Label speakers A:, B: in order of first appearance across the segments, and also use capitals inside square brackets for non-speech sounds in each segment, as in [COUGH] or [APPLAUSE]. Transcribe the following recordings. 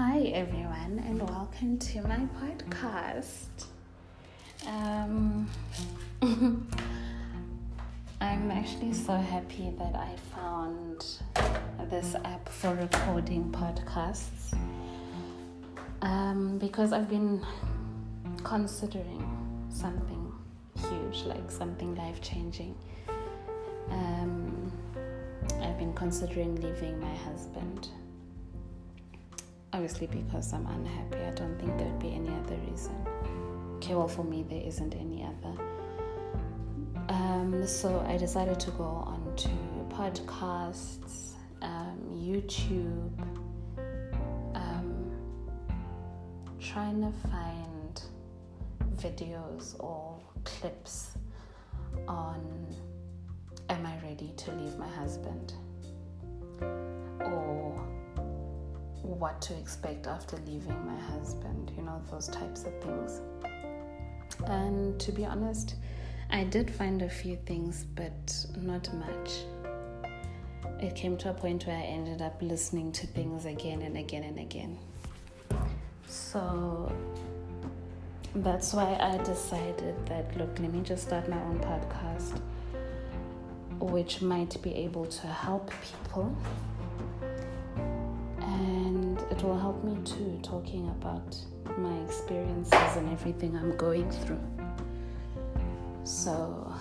A: Hi, everyone, and welcome to my podcast. Um, [LAUGHS] I'm actually so happy that I found this app for recording podcasts um, because I've been considering something huge, like something life changing. Um, I've been considering leaving my husband obviously because I'm unhappy. I don't think there would be any other reason. Okay, well, for me, there isn't any other. Um, so I decided to go on to podcasts, um, YouTube, um, trying to find videos or clips on Am I ready to leave my husband? What to expect after leaving my husband, you know, those types of things. And to be honest, I did find a few things, but not much. It came to a point where I ended up listening to things again and again and again. So that's why I decided that look, let me just start my own podcast, which might be able to help people it will help me too talking about my experiences and everything I'm going through. So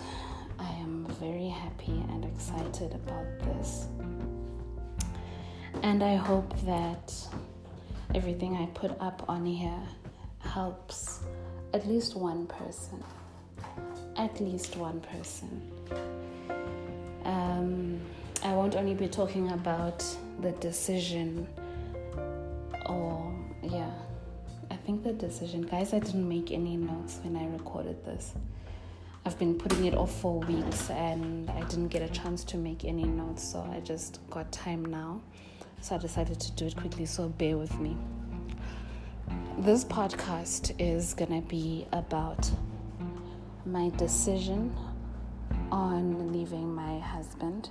A: I am very happy and excited about this. And I hope that everything I put up on here helps at least one person. At least one person. Um, I won't only be talking about the decision or yeah. I think the decision guys i didn't make any notes when i recorded this. I've been putting it off for weeks and i didn't get a chance to make any notes so i just got time now. So i decided to do it quickly so bear with me. This podcast is gonna be about my decision on leaving my husband.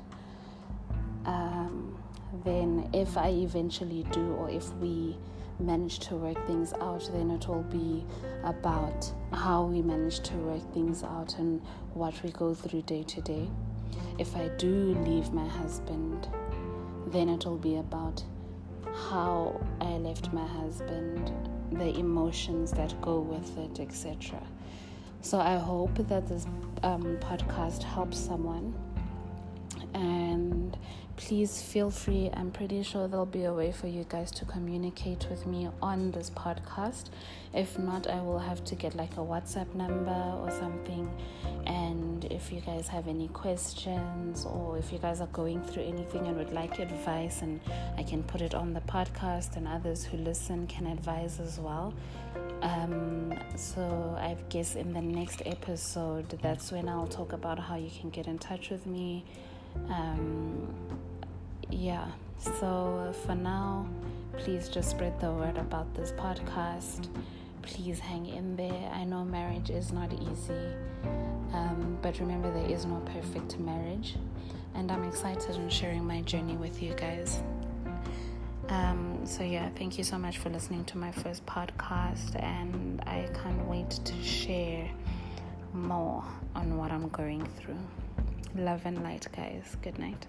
A: Um, then if I eventually do, or if we manage to work things out, then it will be about how we manage to work things out and what we go through day to day. If I do leave my husband, then it will be about how I left my husband, the emotions that go with it, etc. So I hope that this um, podcast helps someone and please feel free. I'm pretty sure there'll be a way for you guys to communicate with me on this podcast. If not, I will have to get like a WhatsApp number or something. And if you guys have any questions or if you guys are going through anything and would like advice, and I can put it on the podcast, and others who listen can advise as well. Um, so I guess in the next episode, that's when I'll talk about how you can get in touch with me um, yeah, so for now, please just spread the word about this podcast. Please hang in there. I know marriage is not easy, um, but remember, there is no perfect marriage. And I'm excited on sharing my journey with you guys. Um, so, yeah, thank you so much for listening to my first podcast, and I can't wait to share more on what I'm going through. Love and light, guys. Good night.